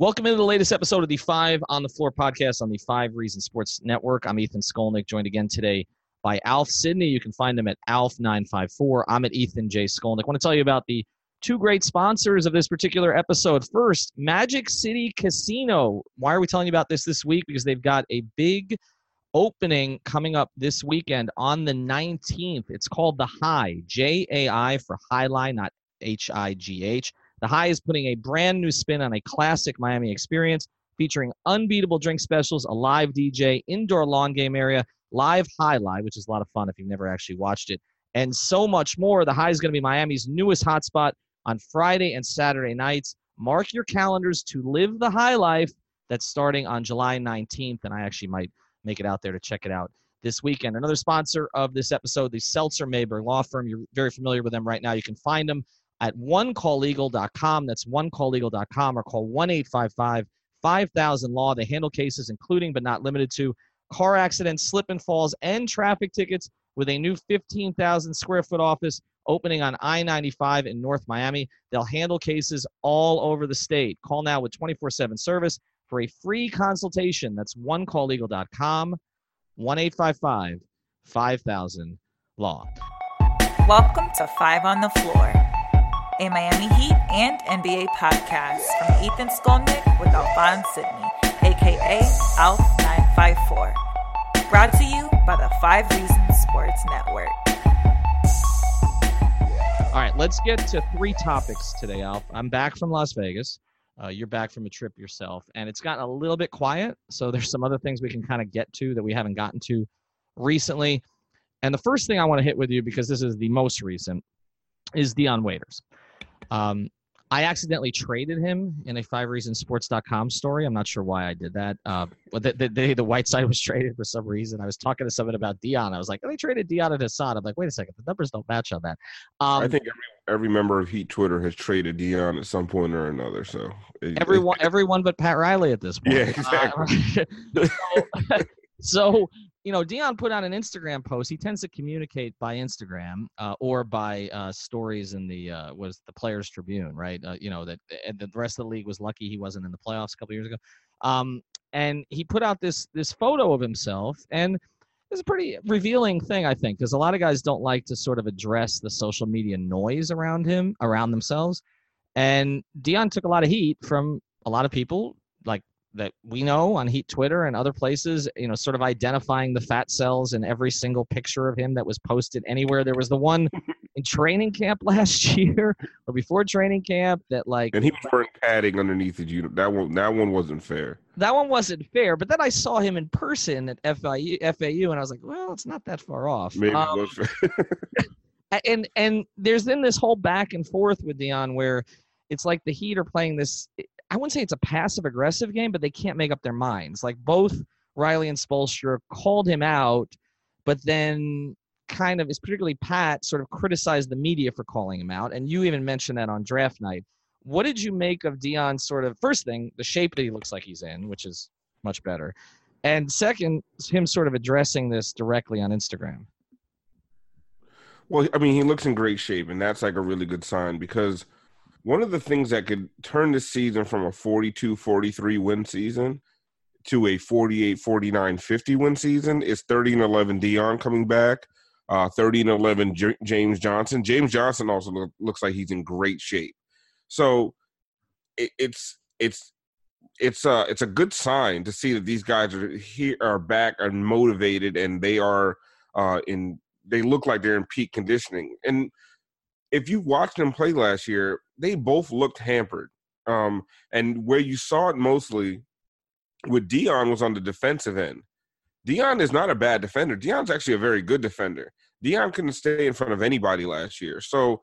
Welcome into the latest episode of the Five on the Floor podcast on the Five Reasons Sports Network. I'm Ethan Skolnick, joined again today by Alf Sydney. You can find him at Alf954. I'm at Ethan J. Skolnick. I want to tell you about the two great sponsors of this particular episode. First, Magic City Casino. Why are we telling you about this this week? Because they've got a big opening coming up this weekend on the 19th. It's called The Jai, J A I for jai-alai, not H I G H. The Jai is putting a brand new spin on a classic Miami experience featuring unbeatable drink specials, a live DJ, indoor lawn game area, live jai-alai, which is a lot of fun if you've never actually watched it, and so much more. The Jai is going to be Miami's newest hotspot on Friday and Saturday nights. Mark your calendars to live the high life that's starting on July 19th, and I actually might make it out there to check it out this weekend. Another sponsor of this episode, the Seltzer Mayberg Law Firm. You're very familiar with them right now. You can find them at onecalllegal.com. That's onecalllegal.com or call 1 855 5000 Law. They handle cases including but not limited to car accidents, slip and falls, and traffic tickets with a new 15,000 square foot office opening on I 95 in North Miami. They'll handle cases all over the state. Call now with 24 7 service for a free consultation. That's onecalllegal.com, 1 855 5000 Law. Welcome to Five on the Floor, a Miami Heat and NBA podcast from Ethan Skolnick with Alphonse Sydney, aka Alf954. Brought to you by the Five Reasons Sports Network. All right, let's get to three topics today, Alf. I'm back from Las Vegas. Uh, you're back from a trip yourself, and it's gotten a little bit quiet. So there's some other things we can kind of get to that we haven't gotten to recently. And the first thing I want to hit with you, because this is the most recent, is Dion Waiters. Um, I accidentally traded him in a fivereasonsports.com story. I'm not sure why I did that. Uh, but the, the, the, the Whiteside was traded for some reason. I was talking to someone about Dion. I was like, oh, they traded Dion and Hassan. I'm like, wait a second, the numbers don't match on that. Um, I think every, every member of Heat Twitter has traded Dion at some point or another. So it, everyone, it, everyone but Pat Riley at this point. Yeah, exactly. Uh, so, so you know, Dion put out an Instagram post. He tends to communicate by Instagram uh, or by uh, stories in the uh, was the Players Tribune, right? Uh, you know that the rest of the league was lucky he wasn't in the playoffs a couple years ago. Um, and he put out this this photo of himself, and it's a pretty revealing thing, I think, because a lot of guys don't like to sort of address the social media noise around him, around themselves. And Dion took a lot of heat from a lot of people, like that we know on Heat Twitter and other places, you know, sort of identifying the fat cells in every single picture of him that was posted anywhere. There was the one in training camp last year or before training camp that like And he was wearing padding underneath the uniform. That one that one wasn't fair. That one wasn't fair, but then I saw him in person at FIU, FAU and I was like, well, it's not that far off. Maybe um, and and there's then this whole back and forth with Dion where it's like the Heat are playing this I wouldn't say it's a passive aggressive game, but they can't make up their minds. Like both Riley and Spoelstra called him out, but then kind of, is particularly Pat, sort of criticized the media for calling him out. And you even mentioned that on draft night. What did you make of Dion's sort of first thing, the shape that he looks like he's in, which is much better, and second, him sort of addressing this directly on Instagram? Well, I mean, he looks in great shape, and that's like a really good sign because one of the things that could turn this season from a 42 43 win season to a 48 49 50 win season is 30 and 11 Dion coming back, uh, 30 and 11 J- James Johnson. James Johnson also look, looks like he's in great shape. So it, it's it's it's a it's a good sign to see that these guys are here are back and motivated and they are uh, in they look like they're in peak conditioning. And if you watched them play last year, they both looked hampered. Um, and where you saw it mostly with Dion was on the defensive end. Dion is not a bad defender. Dion's actually a very good defender. Dion couldn't stay in front of anybody last year. So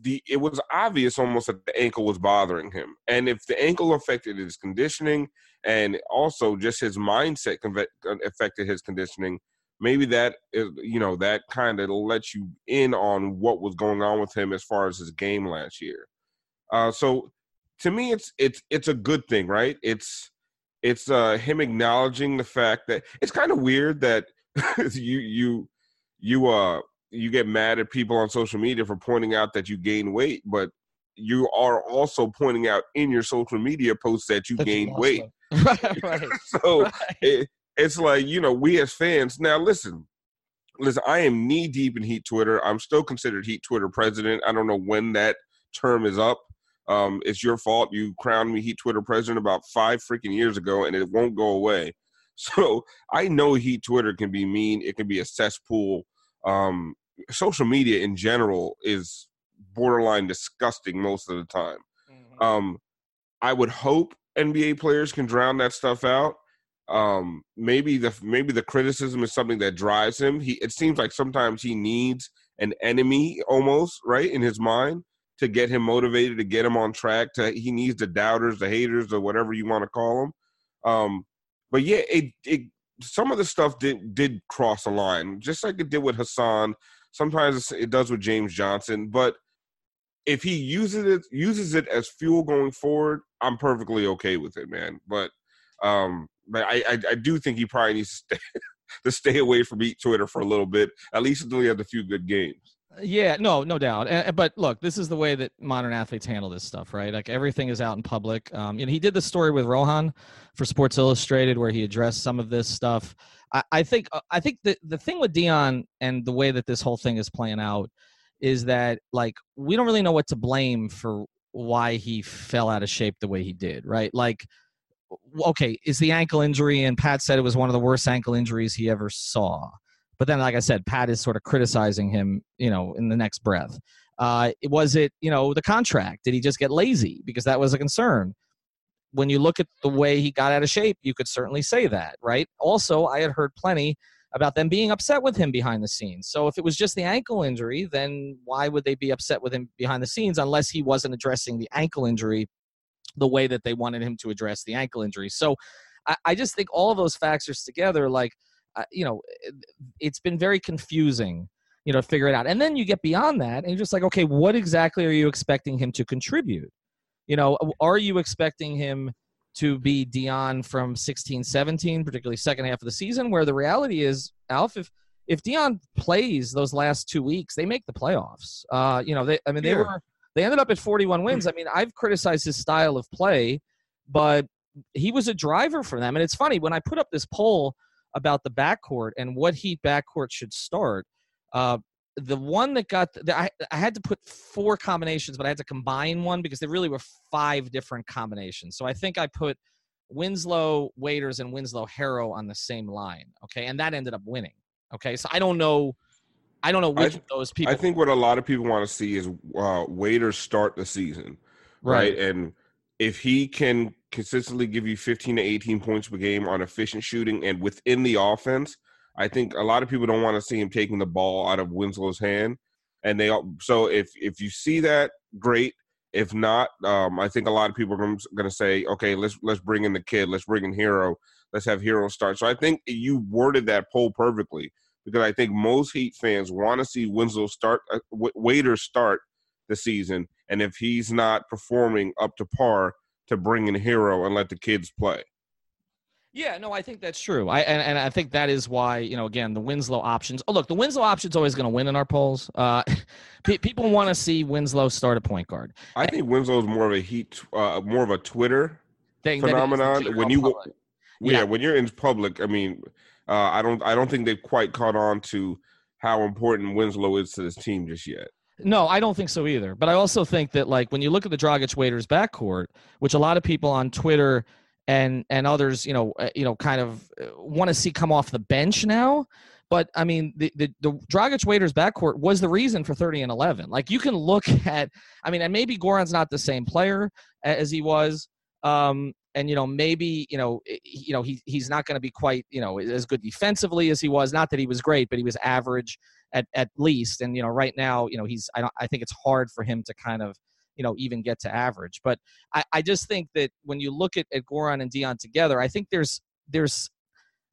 the it was obvious almost that the ankle was bothering him. And if the ankle affected his conditioning and also just his mindset affected his conditioning, maybe that is you know that kind of lets you in on what was going on with him as far as his game last year. Uh, so to me, it's it's it's a good thing, right? It's it's uh, him acknowledging the fact that it's kind of weird that you you you uh you get mad at people on social media for pointing out that you gain weight, but you are also pointing out in your social media posts that you gained weight. right, right. so right. It, it's like you know we as fans now listen. Listen, I am knee deep in Heat Twitter. I'm still considered Heat Twitter president. I don't know when that term is up. Um, it's your fault. You crowned me Heat Twitter president about five freaking years ago, and it won't go away. So I know Heat Twitter can be mean. It can be a cesspool. Um, social media in general is borderline disgusting most of the time. Mm-hmm. Um, I would hope NBA players can drown that stuff out. Um, maybe the maybe the criticism is something that drives him. He it seems like sometimes he needs an enemy almost right in his mind to get him motivated, to get him on track. To he needs the doubters, the haters, or whatever you want to call them. Um, but yeah, it it some of the stuff did did cross a line, just like it did with Hassan, Sometimes it does with James Johnson, but if he uses it uses it as fuel going forward, I'm perfectly okay with it, man. But um, but I, I, I do think he probably needs to stay to stay away from Heat Twitter for a little bit, at least until he has a few good games. Yeah, no, no doubt. but look, this is the way that modern athletes handle this stuff, right? Like everything is out in public. Um, you know, he did the story with Rohan for Sports Illustrated where he addressed some of this stuff. I, I think uh, I think the the thing with Dion and the way that this whole thing is playing out is that like we don't really know what to blame for why he fell out of shape the way he did, right? Like okay, is the ankle injury and Pat said it was one of the worst ankle injuries he ever saw. But then like I said, Pat is sort of criticizing him, you know, in the next breath. Uh, was it, you know, the contract? Did he just get lazy? Because that was a concern when you look at the way he got out of shape, you could certainly say that, right? Also, I had heard plenty about them being upset with him behind the scenes. So if it was just the ankle injury, then why would they be upset with him behind the scenes unless he wasn't addressing the ankle injury the way that they wanted him to address the ankle injury? So I, I just think all of those factors together, like, uh, you know, it's been very confusing you know, figure it out. And then you get beyond that and you're just like, okay, what exactly are you expecting him to contribute? You know, are you expecting him to be Dion from 16 17, particularly second half of the season, where the reality is, Alf, if if Dion plays those last two weeks, they make the playoffs. Uh, you know, they I mean they yeah. were they ended up at 41 wins. I mean, I've criticized his style of play, but he was a driver for them. And it's funny when I put up this poll about the backcourt and what Heat backcourt should start. Uh, the one that got the, I, I had to put four combinations but i had to combine one because there really were five different combinations so i think i put winslow waiters and winslow Herro on the same line okay and that ended up winning okay so i don't know i don't know which of those people i think what a lot of people want to see is uh, waiters start the season right. right and if he can consistently give you 15 to 18 points per game on efficient shooting and within the offense I think a lot of people don't want to see him taking the ball out of Winslow's hand, and they all, so if if you see that, great. If not, um, I think a lot of people are going to say, okay, let's let's bring in the kid, let's bring in Herro, let's have Herro start. So I think you worded that poll perfectly because I think most Heat fans want to see Winslow start, uh, Waiter start the season, and if he's not performing up to par, to bring in Herro and let the kids play. Yeah, no, I think that's true. I and, and I think that is why you know again the Winslow options. Oh, look, the Winslow option's always going to win in our polls. Uh, people want to see Winslow start a point guard. I think Winslow is more of a heat, uh, more of a Twitter Thing phenomenon. When you, public. yeah, yeah, when you're in public, I mean, uh, I don't, I don't think they've quite caught on to how important Winslow is to this team just yet. No, I don't think so either. But I also think that like when you look at the Dragic Waiters backcourt, which a lot of people on Twitter and and others, you know, uh, you know, kind of uh, want to see come off the bench now. But I mean, the the, the Dragic Waiters backcourt was the reason for 30 and 11. Like you can look at, I mean, and maybe Goran's not the same player as he was, um, and you know maybe you know eh, you know he he's not going to be quite you know as good defensively as he was. Not that he was great, but he was average at at least. And you know right now you know he's I don't I think it's hard for him to kind of you know even get to average. But I I just think that when you look at at Goran and Dion together, I think there's there's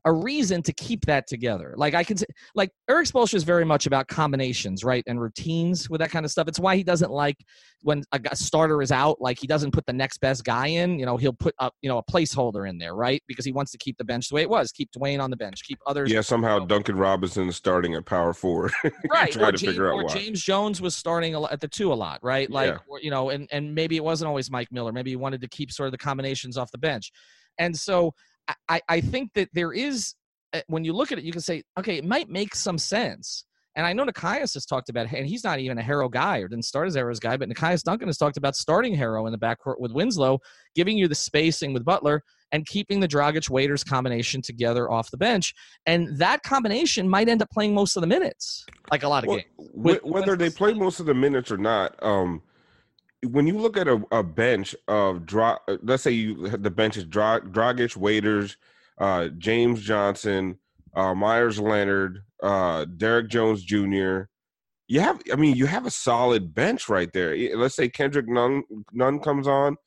a reason to keep that together. Like I can say, like Erik Spoelstra is very much about combinations, right, and routines with that kind of stuff. It's why he doesn't like when a, a, starter is out. Like he doesn't put the next best guy in. You know, he'll put up you know a placeholder in there, right, because he wants to keep the bench the way it was. Keep Dwyane on the bench. Keep others. Yeah, somehow you know. Duncan Robinson is starting at power forward. right. Try or to James, figure out or why. James Jones was starting at the two a lot, right? Like Yeah. or, you know, and and maybe it wasn't always Mike Miller. Maybe he wanted to keep sort of the combinations off the bench, and so. I- I, I think that there is uh, when you look at it, you can say, okay, it might make some sense. And I know Nekias has talked about, and he's not even a Herro guy or didn't start as Herro's guy, but Nekias Duncan has talked about starting Herro in the backcourt with Winslow, giving you the spacing with Butler, and keeping the Dragic Waiters combination together off the bench. And that combination might end up playing most of the minutes, like a lot of Well, games. with- whether they play most of the minutes or not, um, when you look at a, a bench of Dra- uh, let's say you the bench is Dra- Dragic, Waiters, uh, James Johnson, uh, Meyers Leonard, uh, Derrick Jones Jr. You have, I mean, you have a solid bench right there. Let's say Kendrick Nunn, Nunn comes on.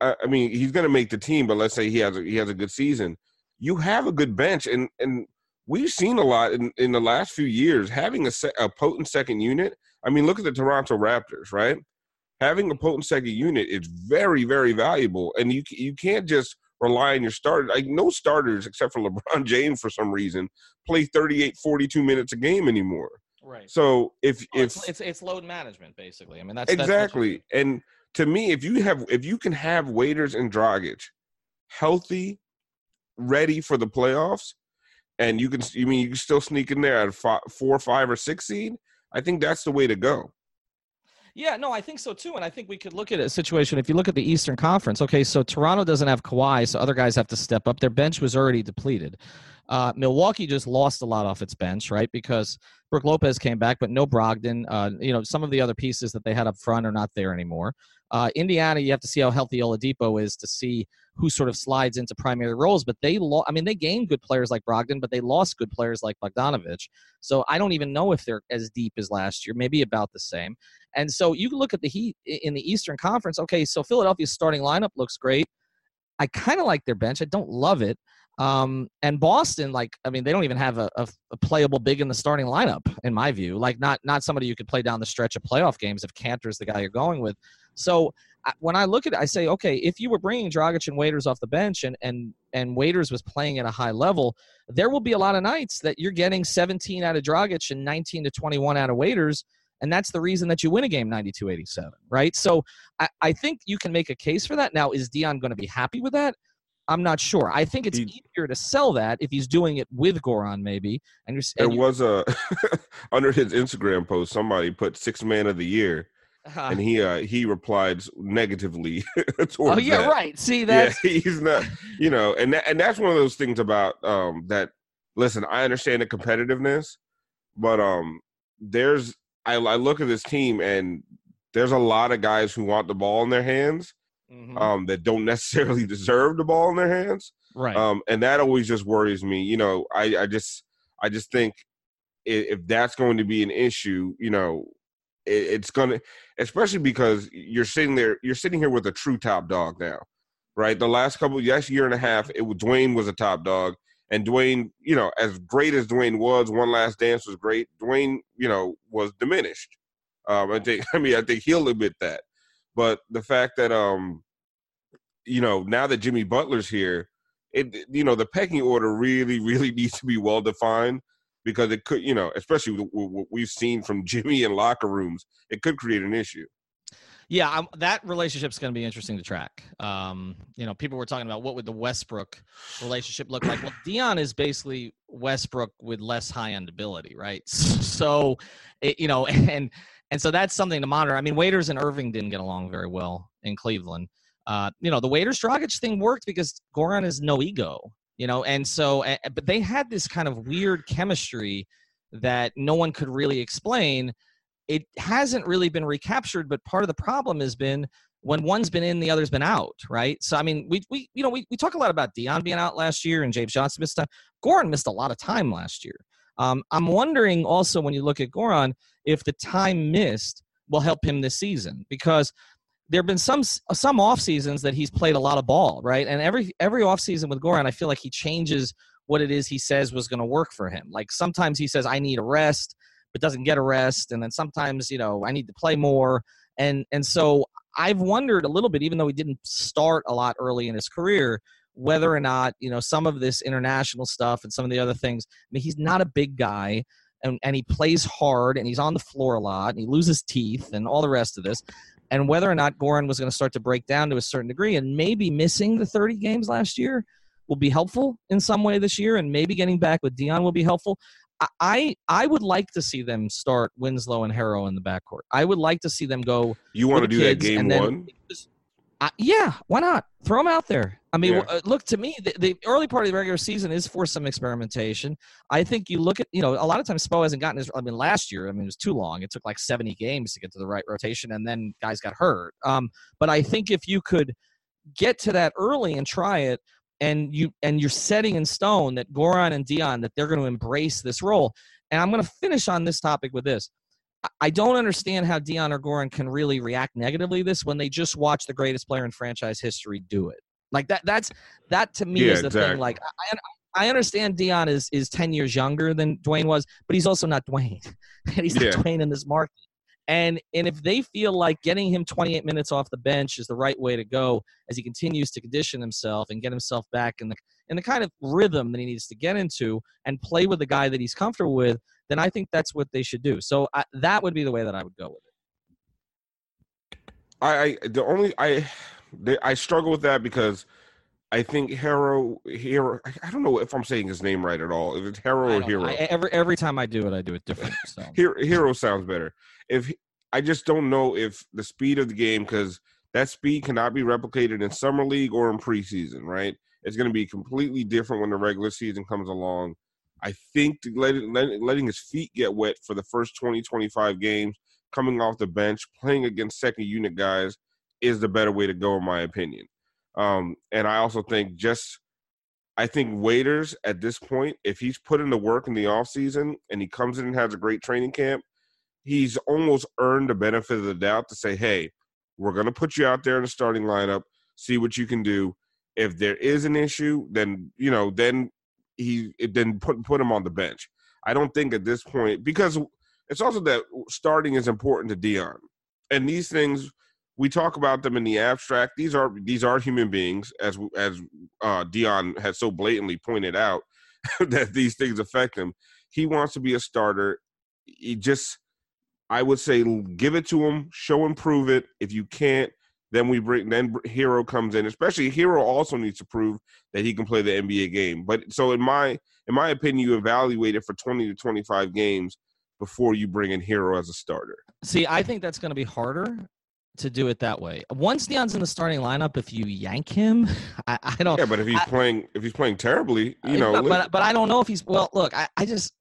I, I mean, he's going to make the team, but let's say he has a, he has a good season. You have a good bench, and and we've seen a lot in, in the last few years having a, se- a potent second unit. I mean, look at the Toronto Raptors, right? Having a potent second unit is very, very valuable, and you you can't just rely on your starter. Like no starters except for LeBron James for some reason play 38, 42 minutes a game anymore. right. So if Oh, if it's, it's it's load management basically. I mean that's that's exactly, and to me, if you have if you can have Waiters and Dragic healthy, ready for the playoffs, and you can you mean you can still sneak in there at a fi four, five, or six seed. I think that's the way to go. Yeah, no, I think so too. And I think we could look at a situation. If you look at the Eastern Conference, okay, so Toronto doesn't have Kawhi, so other guys have to step up. Their bench was already depleted. Uh, Milwaukee just lost a lot off its bench, right? Because Brook Lopez came back, but no Brogdon. Uh, you know, some of the other pieces that they had up front are not there anymore. Uh, Indiana, you have to see how healthy Oladipo is to see who sort of slides into primary roles. But they, lo- I mean, they gained good players like Brogdon, but they lost good players like Bogdanovich. So I don't even know if they're as deep as last year. Maybe about the same. And so you look at the Heat in the Eastern Conference. Okay, so Philadelphia's starting lineup looks great. I kind of like their bench. I don't love it. Um, and Boston, like, I mean, they don't even have a, a, a playable big in the starting lineup, in my view. Like, not not somebody you could play down the stretch of playoff games if Kanter's the guy you're going with. So when I look at it, I say, okay, if you were bringing Dragic and Waiters off the bench, and and and Waiters was playing at a high level, there will be a lot of nights that you're getting 17 out of Dragic and 19 to 21 out of Waiters. And that's the reason that you win a game 92 87, right? So I, I think you can make a case for that. Now, is Dion going to be happy with that? I'm not sure. I think it's He- easier to sell that if he's doing it with Goran, maybe. And you're, There and was a under his Instagram post, somebody put six man of the year, uh, and he uh he replied negatively towards oh yeah, that. right. See that? Yeah, that? he's not, you know, and that, and that's one of those things about um that. Listen, I understand the competitiveness, but um, there's I, I look at this team and there's a lot of guys who want the ball in their hands, Mhm. um, that don't necessarily deserve the ball in their hands, right. um, and that always just worries me. You know, I I just I just think i- if that's going to be an issue, you know, it, it's gonna, especially because you're sitting there, you're sitting here with a true top dog now, right? The last couple, last year and a half, it was Dwyane was a top dog, and Dwyane, you know, as great as Dwyane was, one last dance was great. Dwyane, you know, was diminished. Um, I think, I mean, I think he'll admit that, but the fact that, um, you know, now that Jimmy Butler's here, it, you know, the pecking order really, really needs to be well defined because it could, you know, especially what we've seen from Jimmy in locker rooms, it could create an issue. Yeah, I'm, that relationship's going to be interesting to track. Um, you know, people were talking about what would the Westbrook relationship look like. Well, Dion is basically Westbrook with less high end ability, right? So, it, you know, and and so that's something to monitor. I mean, Waiters and Irving didn't get along very well in Cleveland. Uh, you know, the Waiters Dragic thing worked because Goran is no ego, you know, and so, but they had this kind of weird chemistry that no one could really explain it hasn't really been recaptured but part of the problem has been when one's been in the other's been out right? So i mean we, we you know we, we talk a lot about dion being out last year and james johnson missed time. Goran missed a lot of time last year. Um, i'm wondering also when you look at goran if the time missed will help him this season because there have been some some off seasons that he's played a lot of ball right? And every every off season with goran i feel like he changes what it is he says was going to work for him. Like sometimes he says i need a rest but doesn't get a rest. And then sometimes, you know, I need to play more. And and so I've wondered a little bit, even though he didn't start a lot early in his career, whether or not, you know, some of this international stuff and some of the other things. I mean, he's not a big guy. And, and he plays hard and he's on the floor a lot and he loses teeth and all the rest of this and whether or not Goran was going to start to break down to a certain degree and maybe missing the 30 games last year will be helpful in some way this year and maybe getting back with Dion will be helpful. I I would like to see them start Winslow and Herro in the backcourt. I would like to see them go. You want to do that game one? Just, yeah, why not? Throw them out there. I mean, yeah. uh, look to me, the, the, early part of the regular season is for some experimentation. I think you look at, you know, a lot of times Spo hasn't gotten his. I mean, last year, I mean, it was too long. It took like seventy games to get to the right rotation, and then guys got hurt. Um, but I think if you could get to that early and try it, and you and you're setting in stone that Goran and Dion that they're going to embrace this role. And I'm going to finish on this topic with this. I don't understand how Dion or Goran can really react negatively this when they just watch the greatest player in franchise history do it. Like that that's that to me yeah, is the exactly. thing. Like I, I understand Dion is is 10 years younger than Dwyane was, but he's also not Dwyane. and he's yeah. not Dwyane in this market. And and if they feel like getting him 28 minutes off the bench is the right way to go as he continues to condition himself and get himself back in the in the kind of rhythm that he needs to get into and play with the guy that he's comfortable with, then I think that's what they should do. So I, that would be the way that I would go with it. I, I the only I I struggle with that because I think Herro Herro. I don't know if I'm saying his name right at all. If it's Herro or Herro. I, every every time I do it, I do it different. So Herro sounds better if I just don't know if the speed of the game because that speed cannot be replicated in summer league or in preseason, right? It's going to be completely different when the regular season comes along. I think letting, his feet get wet for the first 20, 25 games, coming off the bench, playing against second unit guys is the better way to go, in my opinion. Um, and I also think just I think Waiters at this point, if he's put in the work in the offseason and he comes in and has a great training camp, he's almost earned the benefit of the doubt to say, hey, we're going to put you out there in the starting lineup, see what you can do. If there is an issue, then you know, then he then put put him on the bench. I don't think at this point because it's also that starting is important to Dion, and these things we talk about them in the abstract. These are these are human beings, as as uh, Dion has so blatantly pointed out that these things affect him. He wants to be a starter. He just I would say give it to him, show and prove it. If you can't, then we bring then Herro comes in. Especially Herro also needs to prove that he can play the NBA game. But so in my in my opinion, you evaluate it for twenty to twenty five games before you bring in Herro as a starter. See, I think that's going to be harder to do it that way. Once Dion's in the starting lineup, if you yank him, I, I don't. Yeah, but if he's I, playing, if he's playing terribly, you uh, know. But, but, but I don't know if he's. Well, look, I, I just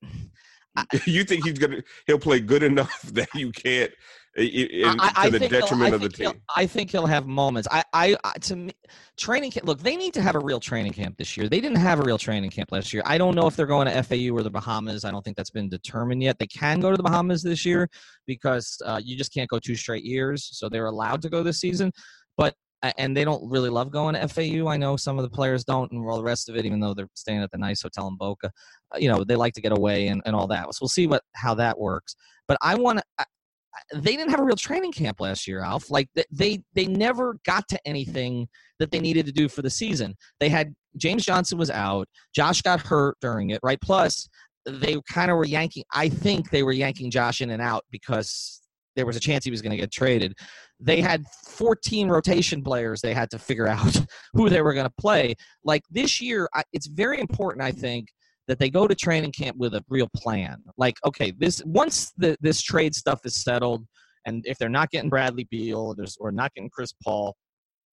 you think he's gonna he'll play good enough that you can't in, I, I to the detriment of the team. I think he'll have moments. I, I, to me, training camp. Look, they need to have a real training camp this year. They didn't have a real training camp last year. I don't know if they're going to FAU or the Bahamas. I don't think that's been determined yet. They can go to the Bahamas this year because uh, you just can't go two straight years. So they're allowed to go this season. But and they don't really love going to FAU. I know some of the players don't, and all the rest of it, even though they're staying at the nice hotel in Boca, uh, you know, they like to get away and, and all that. So we'll see what how that works. But I want to. They didn't have a real training camp last year, Alf. Like they they never got to anything that they needed to do for the season. They had James Johnson was out, Josh got hurt during it, right? Plus they kind of were yanking. I think they were yanking Josh in and out because there was a chance he was going to get traded. They had 14 rotation players they had to figure out who they were going to play. Like this year, it's very important, I think, that they go to training camp with a real plan. Like, okay, this once the, this trade stuff is settled, and if they're not getting Bradley Beal or, or not getting Chris Paul,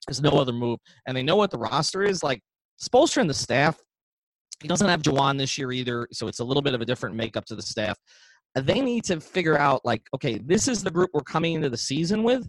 there's no other move, and they know what the roster is. Like Spoelstra and the staff, he doesn't have Juwan this year either, so it's a little bit of a different makeup to the staff they need to figure out like okay this is the group we're coming into the season with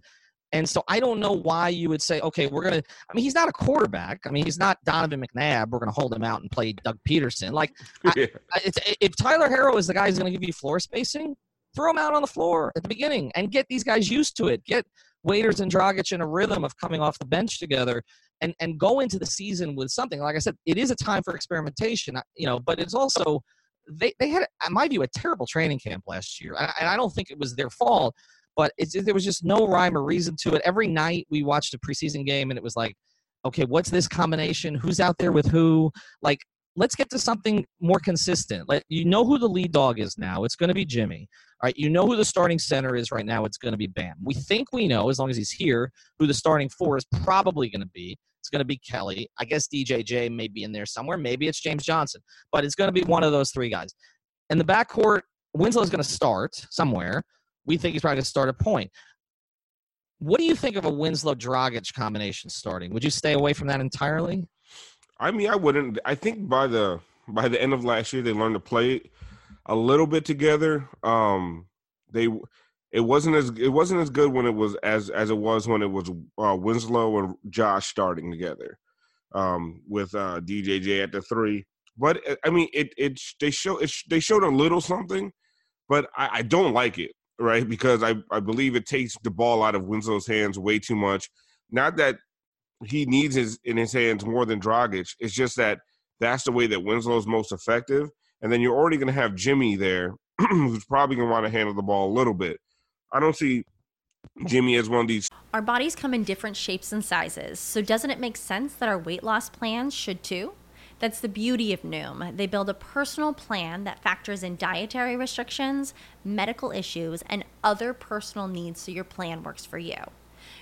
and so i don't know why you would say okay we're gonna i mean he's not a quarterback i mean he's not donovan mcnabb we're gonna hold him out and play doug Pederson. like yeah. I, if tyler Herro is the guy who's gonna give you floor spacing throw him out on the floor at the beginning and get these guys used to it get waiters and Dragic in a rhythm of coming off the bench together and and go into the season with something like i said it is a time for experimentation you know but it's also they, they had, in my view, a terrible training camp last year. And I, don't think it was their fault, but there was just no rhyme or reason to it. Every night we watched a preseason game and it was like, okay, what's this combination? Who's out there with who? Like, let's get to something more consistent. Let you know who the lead dog is now. It's going to be Jimmy. All right, you know who the starting center is right now. It's going to be Bam. We think we know, as long as he's here, who the starting four is probably going to be. It's going to be Kelly. I guess DJJ may be in there somewhere. Maybe it's James Johnson, but it's going to be one of those three guys. In the backcourt, Winslow is going to start somewhere. We think he's probably going to start a point. What do you think of a Winslow Dragic combination starting? Would you stay away from that entirely? I mean, I wouldn't. I think by the by the end of last year, they learned to play a little bit together. Um, they it wasn't as it wasn't as good when it was as as it was when it was uh, Winslow and Josh starting together um, with uh, DJJ at the three. But uh, I mean, it it they show it, they showed a little something, but I, I don't like it right because I I believe it takes the ball out of Winslow's hands way too much. Not that he needs his in his hands more than Dragic. It's just that that's the way that Winslow's most effective. And then you're already going to have Jimmy there, who's probably going to want to handle the ball a little bit. I don't see Jimmy as one of these. Our bodies come in different shapes and sizes, so doesn't it make sense that our weight loss plans should too? That's the beauty of Noom. They build a personal plan that factors in dietary restrictions, medical issues, and other personal needs so your plan works for you.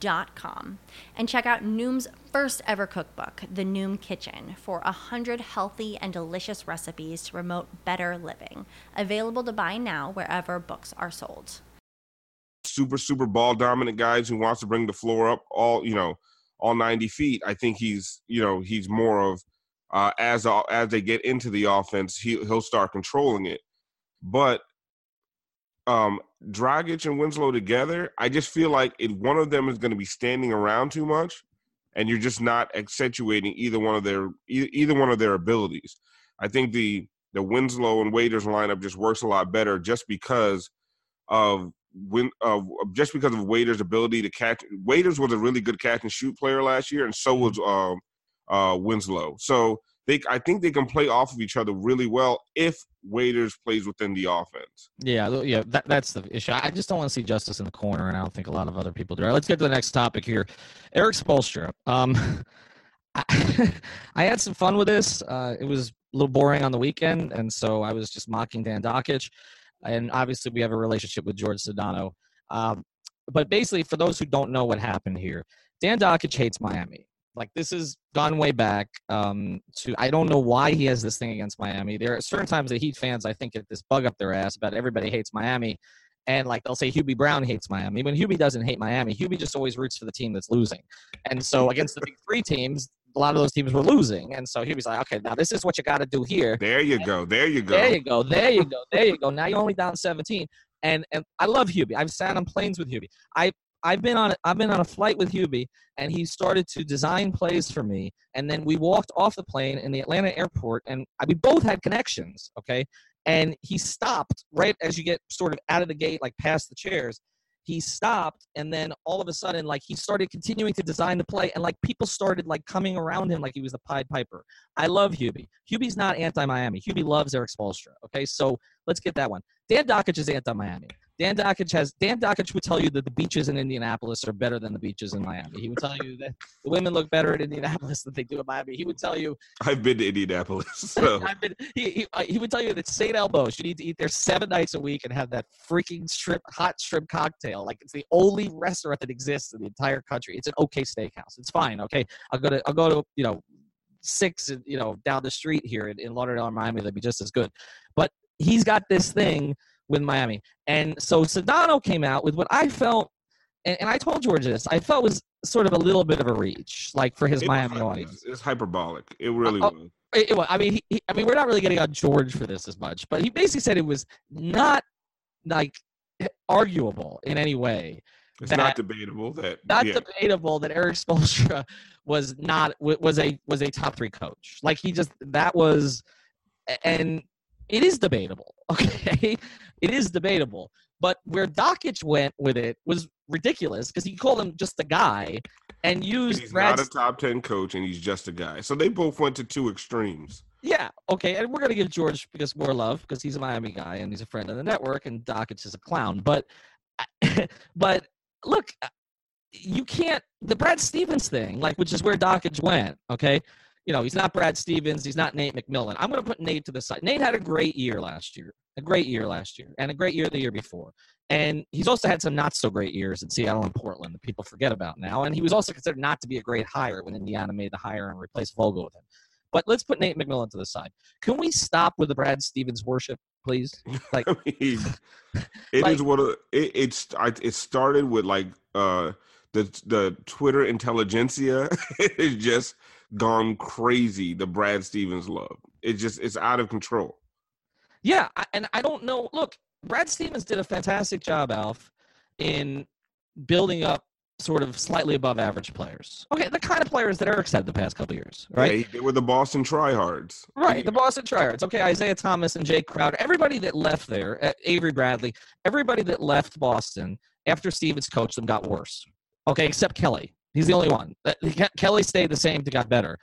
noom.com and check out Noom's first ever cookbook, The Noom Kitchen, for 100 healthy and delicious recipes to promote better living. Available to buy now wherever books are sold. Super, super ball dominant guys who wants to bring the floor up all, you know, all 90 feet. I think he's, you know, he's more of uh, as as they get into the offense, he he'll start controlling it. But um, Dragic and Winslow together, I just feel like if one of them is going to be standing around too much, and you're just not accentuating either one of their either one of their abilities. I think the the Winslow and Waiters lineup just works a lot better just because of when of just because of Waiters' ability to catch. Waiters was a really good catch and shoot player last year, and so was um, uh, Winslow. So they I think they can play off of each other really well if Waiters plays within the offense. Yeah, yeah, that, that's the issue. I just don't want to see Justice in the corner, and I don't think a lot of other people do. Right, let's get to the next topic here. Erik Spoelstra. Um, I, I had some fun with this. Uh, it was a little boring on the weekend, and so I was just mocking Dan Dakich. And obviously, we have a relationship with George Sedano. Um, but basically, for those who don't know what happened here, Dan Dakich hates Miami. Like this has gone way back um, to I don't know why he has this thing against Miami. There are certain times that Heat fans I think get this bug up their ass about everybody hates Miami, and like they'll say Hubie Brown hates Miami. When Hubie doesn't hate Miami, Hubie just always roots for the team that's losing. And so against the big three teams, a lot of those teams were losing, and so Hubie's like, okay, now this is what you got to do here. There you and go. There you go. There you go. There you go. There you go. Now you're only down 17. And and I love Hubie. I've sat on planes with Hubie. I I've been on I've been on a flight with Hubie, and he started to design plays for me. And then we walked off the plane in the Atlanta airport, and we both had connections. Okay, and he stopped right as you get sort of out of the gate, like past the chairs. He stopped, and then all of a sudden, like he started continuing to design the play, and like people started like coming around him like he was the Pied Piper. I love Hubie. Hubie's not anti-Miami. Hubie loves Erik Spoelstra. Okay, so let's get that one. Dan Dakich is anti-Miami. Dan Dakich has Dan Dakich would tell you that the beaches in Indianapolis are better than the beaches in Miami. He would tell you that the women look better in Indianapolis than they do in Miami. He would tell you. I've been to Indianapolis, so been, he, he, uh, he would tell you that St. Elmo's you need to eat there seven nights a week and have that freaking shrimp hot shrimp cocktail. Like it's the only restaurant that exists in the entire country. It's an okay steakhouse. It's fine. Okay, I'll go to I'll go to you know six you know down the street here in, in Lauderdale or Miami. That'd be just as good. But he's got this thing with Miami. And so Sedano came out with what I felt, and, and I told George this, I felt was sort of a little bit of a reach, like for his it Miami was, audience. It's hyperbolic. It really Uh, was. It, it was- I mean, he, I mean, we're not really getting on George for this as much, but he basically said it was not like arguable in any way, It's not debatable that not yeah, debatable that Erik Spoelstra was not was a was a top three coach. Like he just that was, and it is debatable. Okay, it is debatable. But where Dakich went with it was ridiculous because he called him just a guy and used he's Brad. not a top ten coach and he's just a guy. So they both went to two extremes. Yeah, okay, and we're gonna give George because more love because he's a Miami guy and he's a friend of the network, and Dakich is a clown. But, but look, uh, you can't the Brad Stevens thing, like which is where Dakich went. Okay, you know he's not Brad Stevens, he's not Nate McMillan. I'm gonna put Nate to the side. Nate had a great year last year, a great year last year, and a great year the year before. And he's also had some not so great years in Seattle and Portland that people forget about now. And he was also considered not to be a great hire when Indiana made the hire and replaced Vogel with him. But let's put Nate McMillan to the side. Can we stop with the Brad Stevens worship, please? Like, I mean, it Like- is what it, it's. I, it started with like uh the the Twitter intelligentsia it's just gone crazy. The Brad Stevens love. It just it's out of control. yeah, and I don't know. Look, Brad Stevens did a fantastic job, Alf, in building up sort of slightly above average players. Okay, the kind of players that Erik's had the past couple years, right? Yeah, they were the Boston tryhards. Right, the Boston Tryhards. Okay, Isaiah Thomas and Jake Crowder. Everybody that left there, uh, Avery Bradley, everybody that left Boston after Stevens coached them got worse. Okay, except Kelly. He's the only one. Uh, Kelly stayed the same to got better.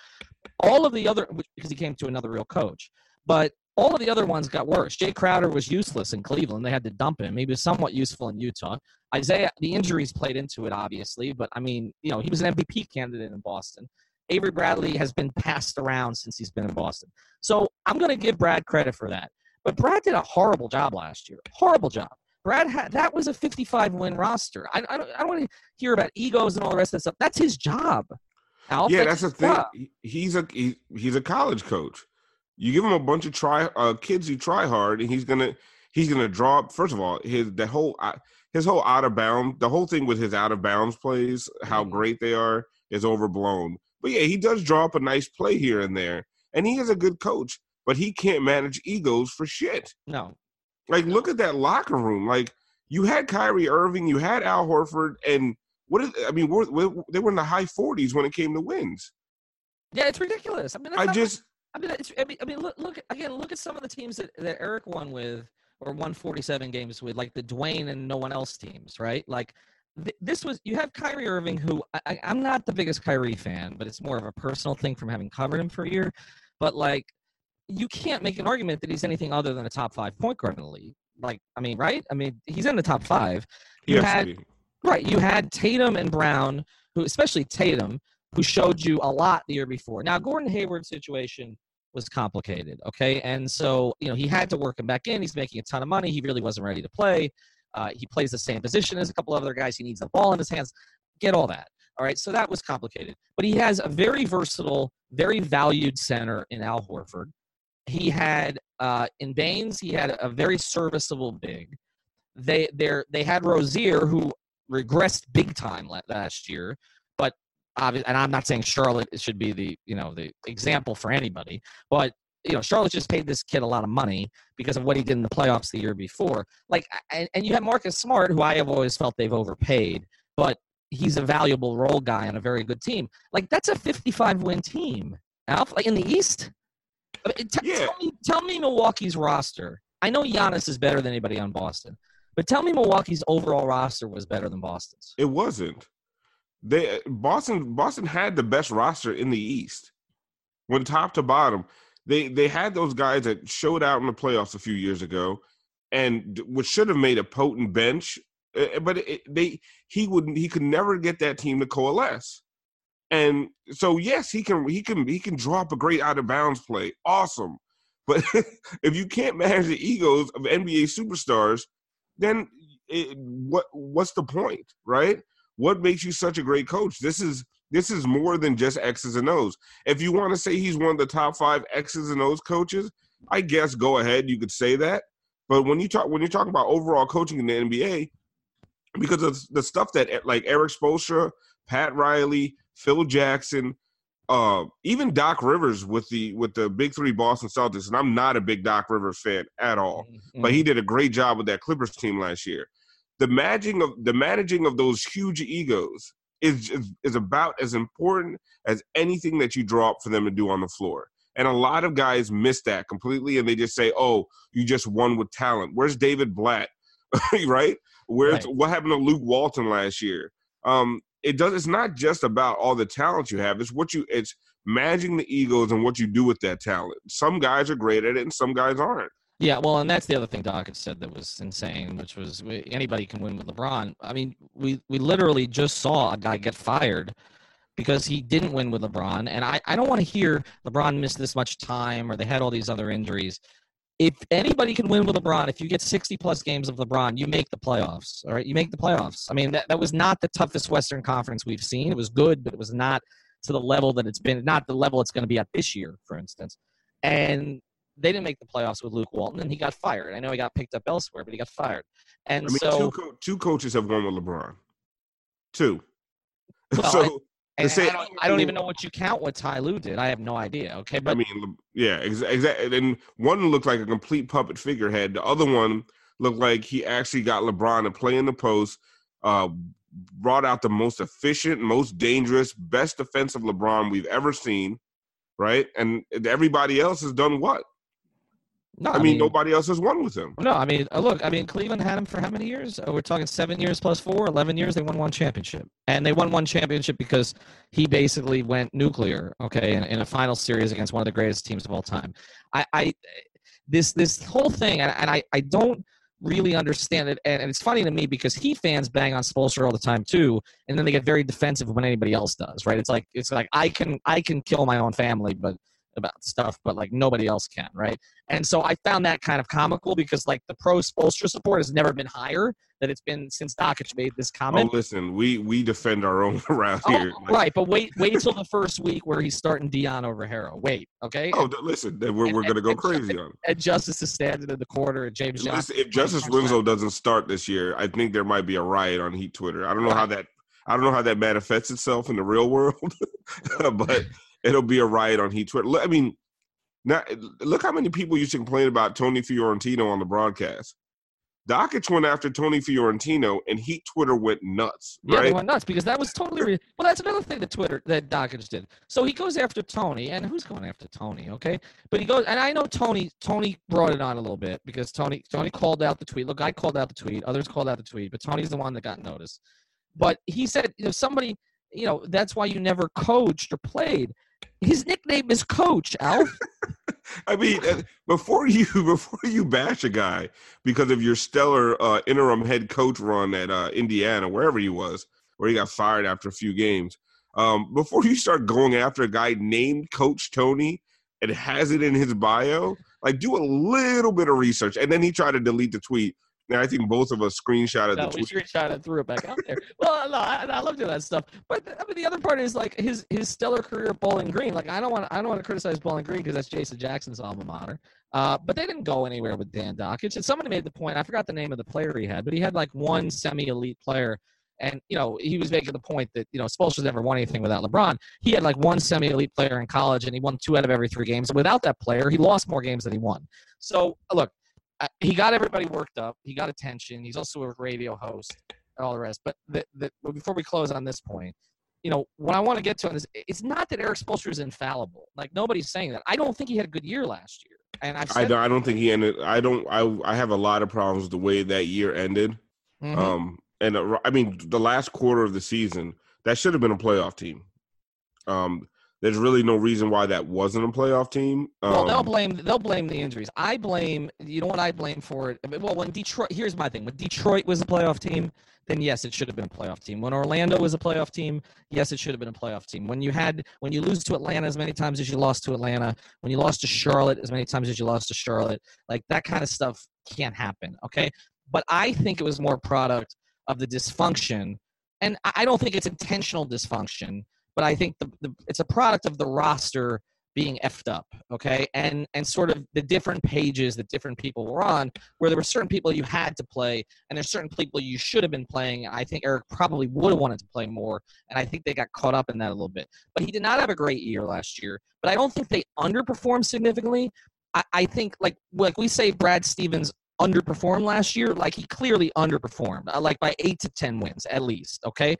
All of the other, because he came to another real coach, but all of the other ones got worse. Jae Crowder was useless in Cleveland. They had to dump him. He was somewhat useful in Utah. Isaiah, the injuries played into it, obviously, but I mean, you know, he was an MVP candidate in Boston. Avery Bradley has been passed around since he's been in Boston. So I'm going to give Brad credit for that. But Brad did a horrible job last year. Horrible job. Brad had that was a 55 win roster. I, I don't I don't want to hear about egos and all the rest of that stuff. That's his job. Alf, yeah, that's the thing. job. He's a he, he's a college coach. You give him a bunch of try uh, kids who try hard, and he's gonna he's gonna draw up. First of all, his the whole uh, his whole out of bounds the whole thing with his out of bounds plays, how Mhm. great they are, is overblown. But yeah, he does draw up a nice play here and there, and he is a good coach. But he can't manage egos for shit. No, Like, look at that locker room. Like, you had Kyrie Irving, you had Al Horford, and what is? I mean, we're, we're, they were in the high 40s when it came to wins. yeah, it's ridiculous. I mean, I just I mean, it's, I mean, I mean, look, look again. Look at some of the teams that, that Erik won with, or won 47 games with, like the Dwyane and no one else teams, right? Like th- this was you have Kyrie Irving, who I, I, I'm not the biggest Kyrie fan, but it's more of a personal thing from having covered him for a year. But like, you can't make an argument that he's anything other than a top five point guard in the league. Like, I mean, right? I mean, he's in the top five. You yes, had Right. You had Tatum and Brown, who especially Tatum, who showed you a lot the year before. Now Gordon Hayward's situation was complicated. Okay. And so, you know, he had to work him back in. He's making a ton of money. He really wasn't ready to play. Uh, he plays the same position as a couple of other guys. He needs the ball in his hands. Get all that. All right. So that was complicated. But he has a very versatile, very valued center in Al Horford. He had uh, in Baynes, he had a very serviceable big. They they they had Rozier, who regressed big time last year. But obvi- and I'm not saying Charlotte should be the you know the example for anybody, but you know Charlotte just paid this kid a lot of money because of what he did in the playoffs the year before. Like and, and you have Marcus Smart, who I have always felt they've overpaid, but he's a valuable role guy on a very good team. Like that's a 55 win team. Like in the East. I mean, t- Yeah. tell, me, tell me Milwaukee's roster I know Giannis is better than anybody on Boston, but tell me Milwaukee's overall roster was better than Boston's. It wasn't. They Boston Boston had the best roster in the East, when top to bottom. They they had those guys that showed out in the playoffs a few years ago, and which should have made a potent bench. Eh, eh, but it, they he would he could never get that team to coalesce. And so yes, he can he can he can drop a great out of bounds play. Awesome. But if you can't manage the egos of NBA superstars, then it, what what's the point, right? What makes you such a great coach? This is this is more than just X's and O's. If you want to say he's one of the top five X's and O's coaches, I guess go ahead. You could say that. But when you talk when you're talking about overall coaching in the NBA, because of the stuff that like Erik Spoelstra, Pat Riley, Phil Jackson, uh, even Doc Rivers with the with the big three Boston Celtics, and I'm not a big Doc Rivers fan at all, mm-hmm. but he did a great job with that Clippers team last year. The managing of the managing of those huge egos is, is is about as important as anything that you draw up for them to do on the floor. And a lot of guys miss that completely, and they just say, "Oh, you just won with talent." Where's David Blatt? right? Where's right. what happened to Luke Walton last year? Um, it does it's not just about all the talent you have it's what you it's managing the egos and what you do with that talent. Some guys are great at it and some guys aren't. Yeah well and that's the other thing doc had said that was insane which was anybody can win with lebron. I mean we we literally just saw a guy get fired because he didn't win with lebron and i, I don't want to hear lebron missed this much time or they had all these other injuries if anybody can win with LeBron, if you get 60 plus games of LeBron, you make the playoffs. All right. You make the playoffs. I mean, that, that was not the toughest Western Conference we've seen. It was good, but it was not to the level that it's been, not the level it's going to be at this year, for instance. And they didn't make the playoffs with Luke Walton, and he got fired. I know he got picked up elsewhere, but he got fired. And I mean, so two, co- two coaches have won with LeBron. Two. Well, so and say, I, don't, I, don't, even know what you count what Ty Lue did. I have no idea. Okay, but I mean, yeah, exactly. And one looked like a complete puppet figurehead. The other one looked like he actually got LeBron to play in the post. Uh, brought out the most efficient, most dangerous, best defensive LeBron we've ever seen. Right, and everybody else has done what? No, I, I mean, mean, nobody else has won with him. No, I mean, uh, look, I mean, Cleveland had him for how many years? Oh, we're talking seven years plus four, 11 years. They won one championship. And they won one championship because he basically went nuclear, okay, in, in a final series against one of the greatest teams of all time. I, I this this whole thing, and, and I, I don't really understand it. And, and, it's funny to me because he fans bang on Spoelstra all the time too, and then they get very defensive when anybody else does, right? It's like it's like I can I can kill my own family, but about stuff, but like nobody else can, right? And so I found that kind of comical because like the pro Spoelstra support has never been higher than it's been since Dakich made this oh, comment. Oh, listen, we we defend our own around oh, here. Like, right, but wait, wait till the first week where he's starting Dion over Herro. Wait, okay? Oh, and, listen, then we're, and, we're gonna go crazy on. And Justice is standing in the corner, and James Johnson. If Justice Winslow doesn't start this year, I think there might be a riot on Heat Twitter. I don't know right. how that I don't know how that manifests itself in the real world, but it'll be a riot on Heat Twitter. I mean, now, look how many people used to complain about Tony Fiorentino on the broadcast. Dakich went after Tony Fiorentino, and Heat Twitter went nuts. Right? Yeah, they went nuts because that was totally re- well. That's another thing that Twitter that Dakich did. So he goes after Tony, and who's going after Tony? Okay, but he goes, and I know Tony. Tony brought it on a little bit because Tony Tony called out the tweet. Look, I called out the tweet. Others called out the tweet, but Tony's the one that got noticed. But he said, you know, somebody, you know, that's why you never coached or played. His nickname is Coach Alf. I mean, uh, before you before you bash a guy because of your stellar uh, interim head coach run at uh, Indiana, wherever he was, where he got fired after a few games, um, before you start going after a guy named Coach Tony and has it in his bio, like do a little bit of research. And then he tried to delete the tweet I think both of us screenshotted no, the we tweet. screenshot and threw it back out there. well, no, I, I love doing that stuff. But I mean, the other part is like his his stellar career at Bowling Green. Like I don't want I don't want to criticize Bowling Green because that's Jason Jackson's alma mater. Uh, but they didn't go anywhere with Dan Dakich. And somebody made the point. I forgot the name of the player he had, but he had like one semi-elite player. And you know, he was making the point that you know Spoelstra's never won anything without LeBron. He had like one semi-elite player in college, and he won two out of every three games. Without that player, he lost more games than he won. So look, he got everybody worked up. He got attention. He's also a radio host and all the rest. But the, the, before we close on this point, you know, what I want to get to is it's not that Erik Spoelstra is infallible. Like nobody's saying that. I don't think he had a good year last year. and I've I I don't think he ended. I don't. I I have a lot of problems with the way that year ended. Mhm. Um, and uh, I mean, the last quarter of the season that should have been a playoff team. Um, there's really no reason why that wasn't a playoff team. Um, well, they'll blame they'll blame the injuries. I blame you know what I blame for it. I mean, Well, when Detroit here's my thing. When Detroit was a playoff team, then yes, it should have been a playoff team. When Orlando was a playoff team, yes, it should have been a playoff team. When you had when you lose to Atlanta as many times as you lost to Atlanta, when you lost to Charlotte as many times as you lost to Charlotte, like that kind of stuff can't happen. Okay, but I think it was more product of the dysfunction, and I I don't think it's intentional dysfunction, but I think the, the it's a product of the roster being effed up, okay, and and sort of the different pages that different people were on, where there were certain people you had to play, and there's certain people you should have been playing. I think Erik probably would have wanted to play more, and I think they got caught up in that a little bit. But he did not have a great year last year. But I don't think they underperformed significantly. I, I think like like we say Brad Stevens underperformed last year, like he clearly underperformed, uh, like by eight to ten wins at least. Okay,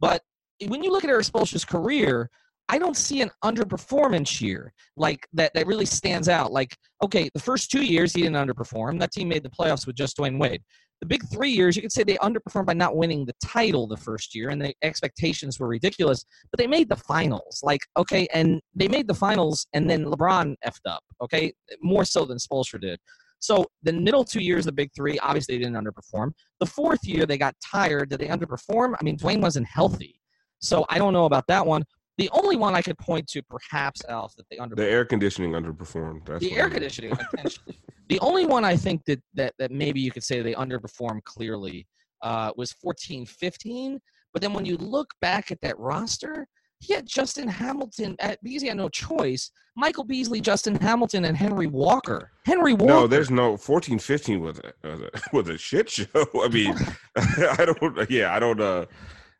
but when you look at Erik career, I don't see an underperformance year like that that really stands out. Like, okay, the first two years he didn't underperform. That team made the playoffs with just Dwyane Wade. The big three years, you could say they underperformed by not winning the title the first year, and the expectations were ridiculous. But they made the finals. Like, okay, and they made the finals, and then LeBron effed up. Okay, more so than Spoelstra did. So the middle two years, the big three, obviously they didn't underperform. The fourth year, they got tired. Did they underperform? I mean, Dwyane wasn't healthy. So I don't know about that one. The only one I could point to, perhaps, Alf, that they underperformed. the air conditioning underperformed. That's the air it is. conditioning. the only one I think that, that, that maybe you could say they underperformed clearly uh, was 14 15. But then when you look back at that roster, he had Justin Hamilton at, because he had no choice. Michael Beasley, Justin Hamilton, and Henry Walker. Henry Walker. No, there's no 14, 15 was a was a, was a shit show. I mean, I don't. Yeah, I don't. uh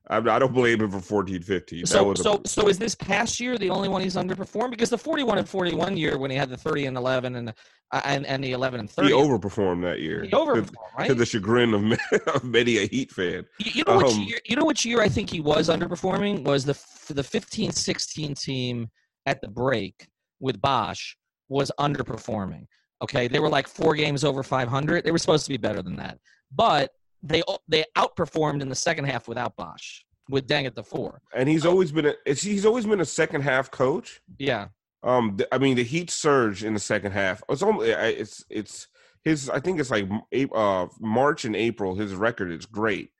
I, I don't blame him for 14, 15. That So, a- so, so is this past year the only one he's underperformed? Because the 41 and 41 year when he had the 30 and 11 and uh, and, and the 11 and 30, he overperformed that year. he to- overperformed, right? to the chagrin of, of many a Heat fan. You, you know which Um, year? You know which year I think he was underperforming was the the 15-16 team at the break with Bosh was underperforming. Okay, they were like four games over 500. They were supposed to be better than that, but they they outperformed in the second half without Bosh with Deng at the four. And he's always been a it's, he's always been a second half coach. Yeah, Um, I mean, the Heat surge in the second half. It's only it's it's his. I think it's like uh March and April. His record is great.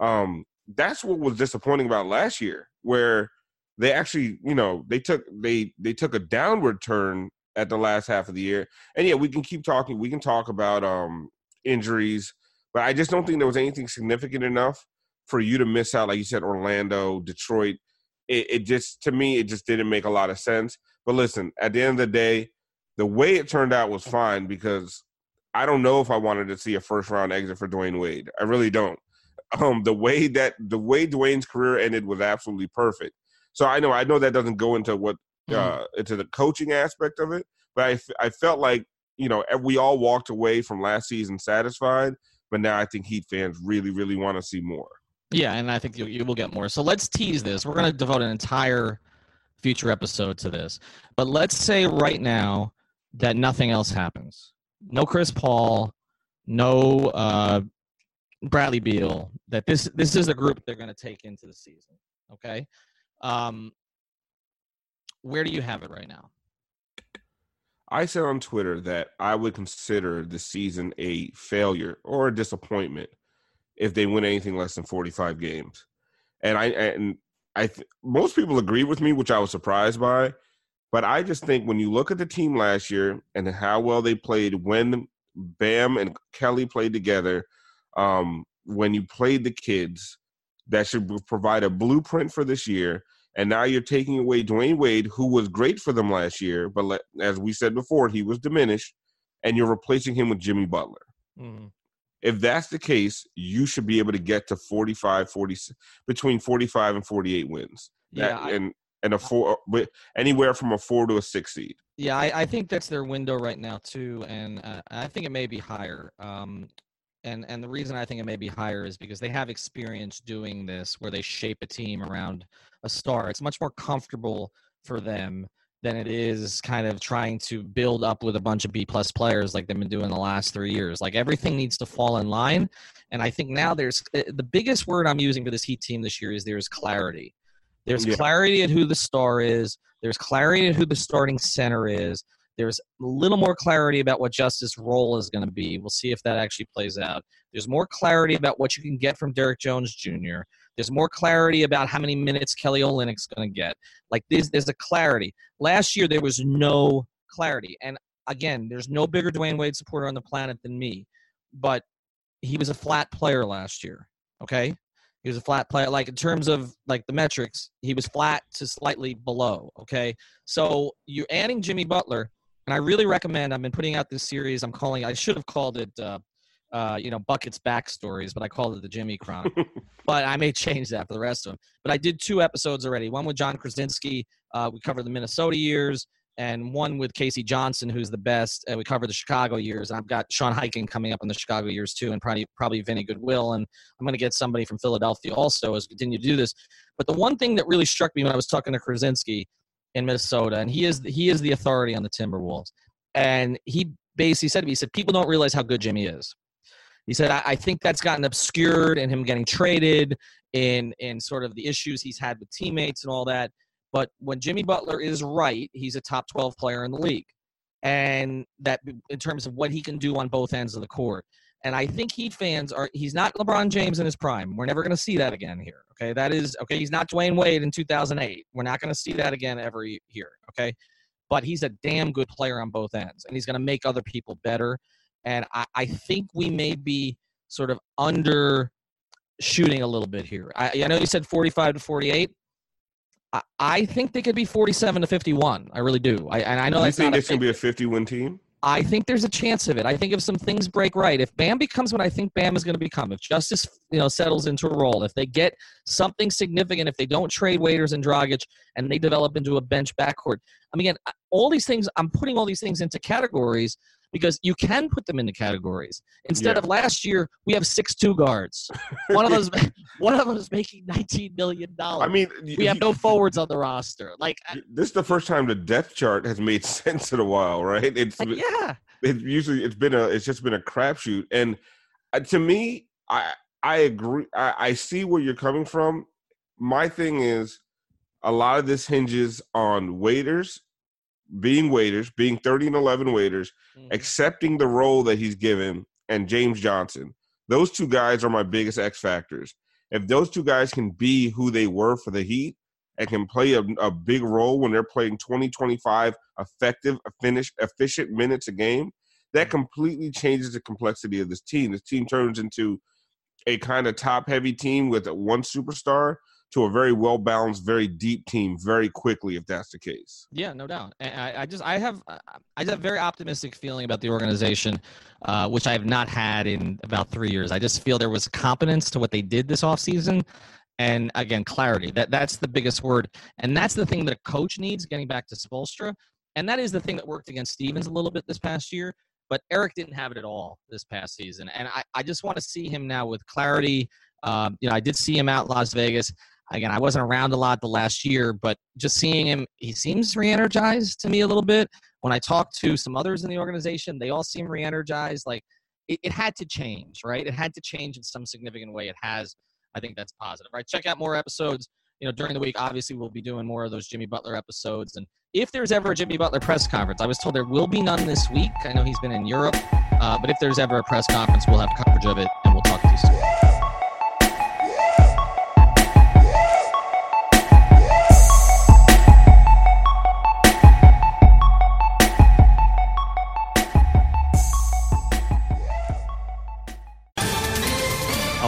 Um, that's what was disappointing about last year, where they actually, you know, they took they they took a downward turn at the last half of the year. And yeah, we can keep talking. We can talk about um injuries, but I just don't think there was anything significant enough for you to miss out. Like you said, Orlando, Detroit. It, it just to me, it just didn't make a lot of sense. But listen, at the end of the day, the way it turned out was fine because I don't know if I wanted to see a first round exit for Dwyane Wade. I really don't. Um, the way that the way Dwyane's career ended was absolutely perfect. So I know I know that doesn't go into what uh, into the coaching aspect of it, but I, I felt like you know we all walked away from last season satisfied, but now I think Heat fans really really want to see more. yeah, and I think you, you will get more. So let's tease this. We're going to devote an entire future episode to this, but let's say right now that nothing else happens. No Chris Paul, no uh, Bradley Beal. That this this is the group they're going to take into the season. Okay, um, where do you have it right now? I said on Twitter that I would consider the season a failure or a disappointment if they win anything less than 45 games. And I and I th- most people agree with me, which I was surprised by. But I just think when you look at the team last year and how well they played when Bam and Kelly played together, um, when you played the kids, that should provide a blueprint for this year. And now you're taking away Dwyane Wade, who was great for them last year, but le- as we said before, he was diminished, and you're replacing him with Jimmy Butler. If that's the case, you should be able to get to 45, 40, between 45 and 48 wins. Yeah, That- I- and and a four, but anywhere from a four to a six seed. Yeah, I, I think that's their window right now too, and uh, I think it may be higher. Um, and and the reason I think it may be higher is because they have experience doing this, where they shape a team around a star. It's much more comfortable for them than it is kind of trying to build up with a bunch of B plus players like they've been doing the last three years. Like everything needs to fall in line. And I think now there's eh, the biggest word I'm using for this Heat team this year is there's clarity. There's Yeah. clarity at who the star is. There's clarity at who the starting center is. There's a little more clarity about what Justice' role is going to be. We'll see if that actually plays out. There's more clarity about what you can get from Derrick Jones Jr. There's more clarity about how many minutes Kelly Olynyk's going to get. Like there's there's a clarity. Last year there was no clarity, and again, there's no bigger Dwyane Wade supporter on the planet than me, but he was a flat player last year. Okay, he was a flat player. Like in terms of like the metrics, he was flat to slightly below. Okay, so you're adding Jimmy Butler, and I really recommend. I've been putting out this series. I'm calling. I should have called it. Uh, uh, you know, Bucket's backstories, but I called it the Jimmy Chronicle. but I may change that for the rest of them. But I did two episodes already. One with Jon Krawczynski. Uh, we covered the Minnesota years, and one with K.C. Johnson, who's the best. And we covered the Chicago years. And I've got Sean Highkin coming up on the Chicago years too, and probably probably Vinny Goodwill. And I'm going to get somebody from Philadelphia also as we continue to do this. But the one thing that really struck me when I was talking to Krasinski in Minnesota, and he is he is the authority on the Timberwolves, and he basically said to me, he said, people don't realize how good Jimmy is. He said, I, I think that's gotten obscured in him getting traded, in in sort of the issues he's had with teammates and all that. But when Jimmy Butler is right, he's a top 12 player in the league. And that in terms of what he can do on both ends of the court. And I think Heat fans are he's not LeBron James in his prime. We're never going to see that again here. Okay. That is okay. He's not Dwyane Wade in 2008. We're not going to see that again ever here. Okay. But he's a damn good player on both ends, and he's going to make other people better. And I, I think we may be sort of under shooting a little bit here. I, I know you said 45 to 48. I, I think they could be 47 to 51. I really do. I, and I know you that's think not this can big- be a 50 win team? I think there's a chance of it. I think if some things break right, if Bam becomes what I think Bam is going to become, if Justice you know settles into a role, if they get something significant, if they don't trade Waiters and Dragic and they develop into a bench backcourt, I mean, again, all these things, I'm putting all these things into categories because you can put them into categories. Instead Yeah. of last year, we have six two guards. One of those, one of them is making 19 million dollars. I mean, we have no forwards on the roster. Like, This is the first time the depth chart has made sense in a while, right? It's like yeah. it's usually it's been a it's just been a crapshoot, and uh, to me, I I agree. I, I see where you're coming from. My thing is, a lot of this hinges on waiters being waiters, being 30 and 11 waiters, Mhm. accepting the role that he's given, and James Johnson. Those two guys are my biggest X factors. If those two guys can be who they were for the Heat and can play a, a big role when they're playing 20, 25 effective, finish, efficient minutes a game, that completely changes the complexity of this team. This team turns into a kind of top heavy team with one superstar to a very well balanced, very deep team very quickly if that's the case. Yeah, no doubt. And I, I just I have I have a very optimistic feeling about the organization, uh, which I have not had in about three years. I just feel there was competence to what they did this offseason. And again, clarity. That that's the biggest word. And that's the thing that a coach needs, getting back to Spoelstra. And that is the thing that worked against Stevens a little bit this past year. But Erik didn't have it at all this past season. And I, I just want to see him now with clarity. Um, you know, I did see him out Las Vegas again, I wasn't around a lot the last year, but just seeing him, he seems re-energized to me a little bit. When I talk to some others in the organization, they all seem re-energized. Like it, it had to change, right? It had to change in some significant way. It has. I think that's positive. Right. Check out more episodes. You know, during the week, obviously, we'll be doing more of those Jimmy Butler episodes. And if there's ever a Jimmy Butler press conference, I was told there will be none this week. I know he's been in Europe, uh, but if there's ever a press conference, we'll have coverage of it, and we'll talk to you soon.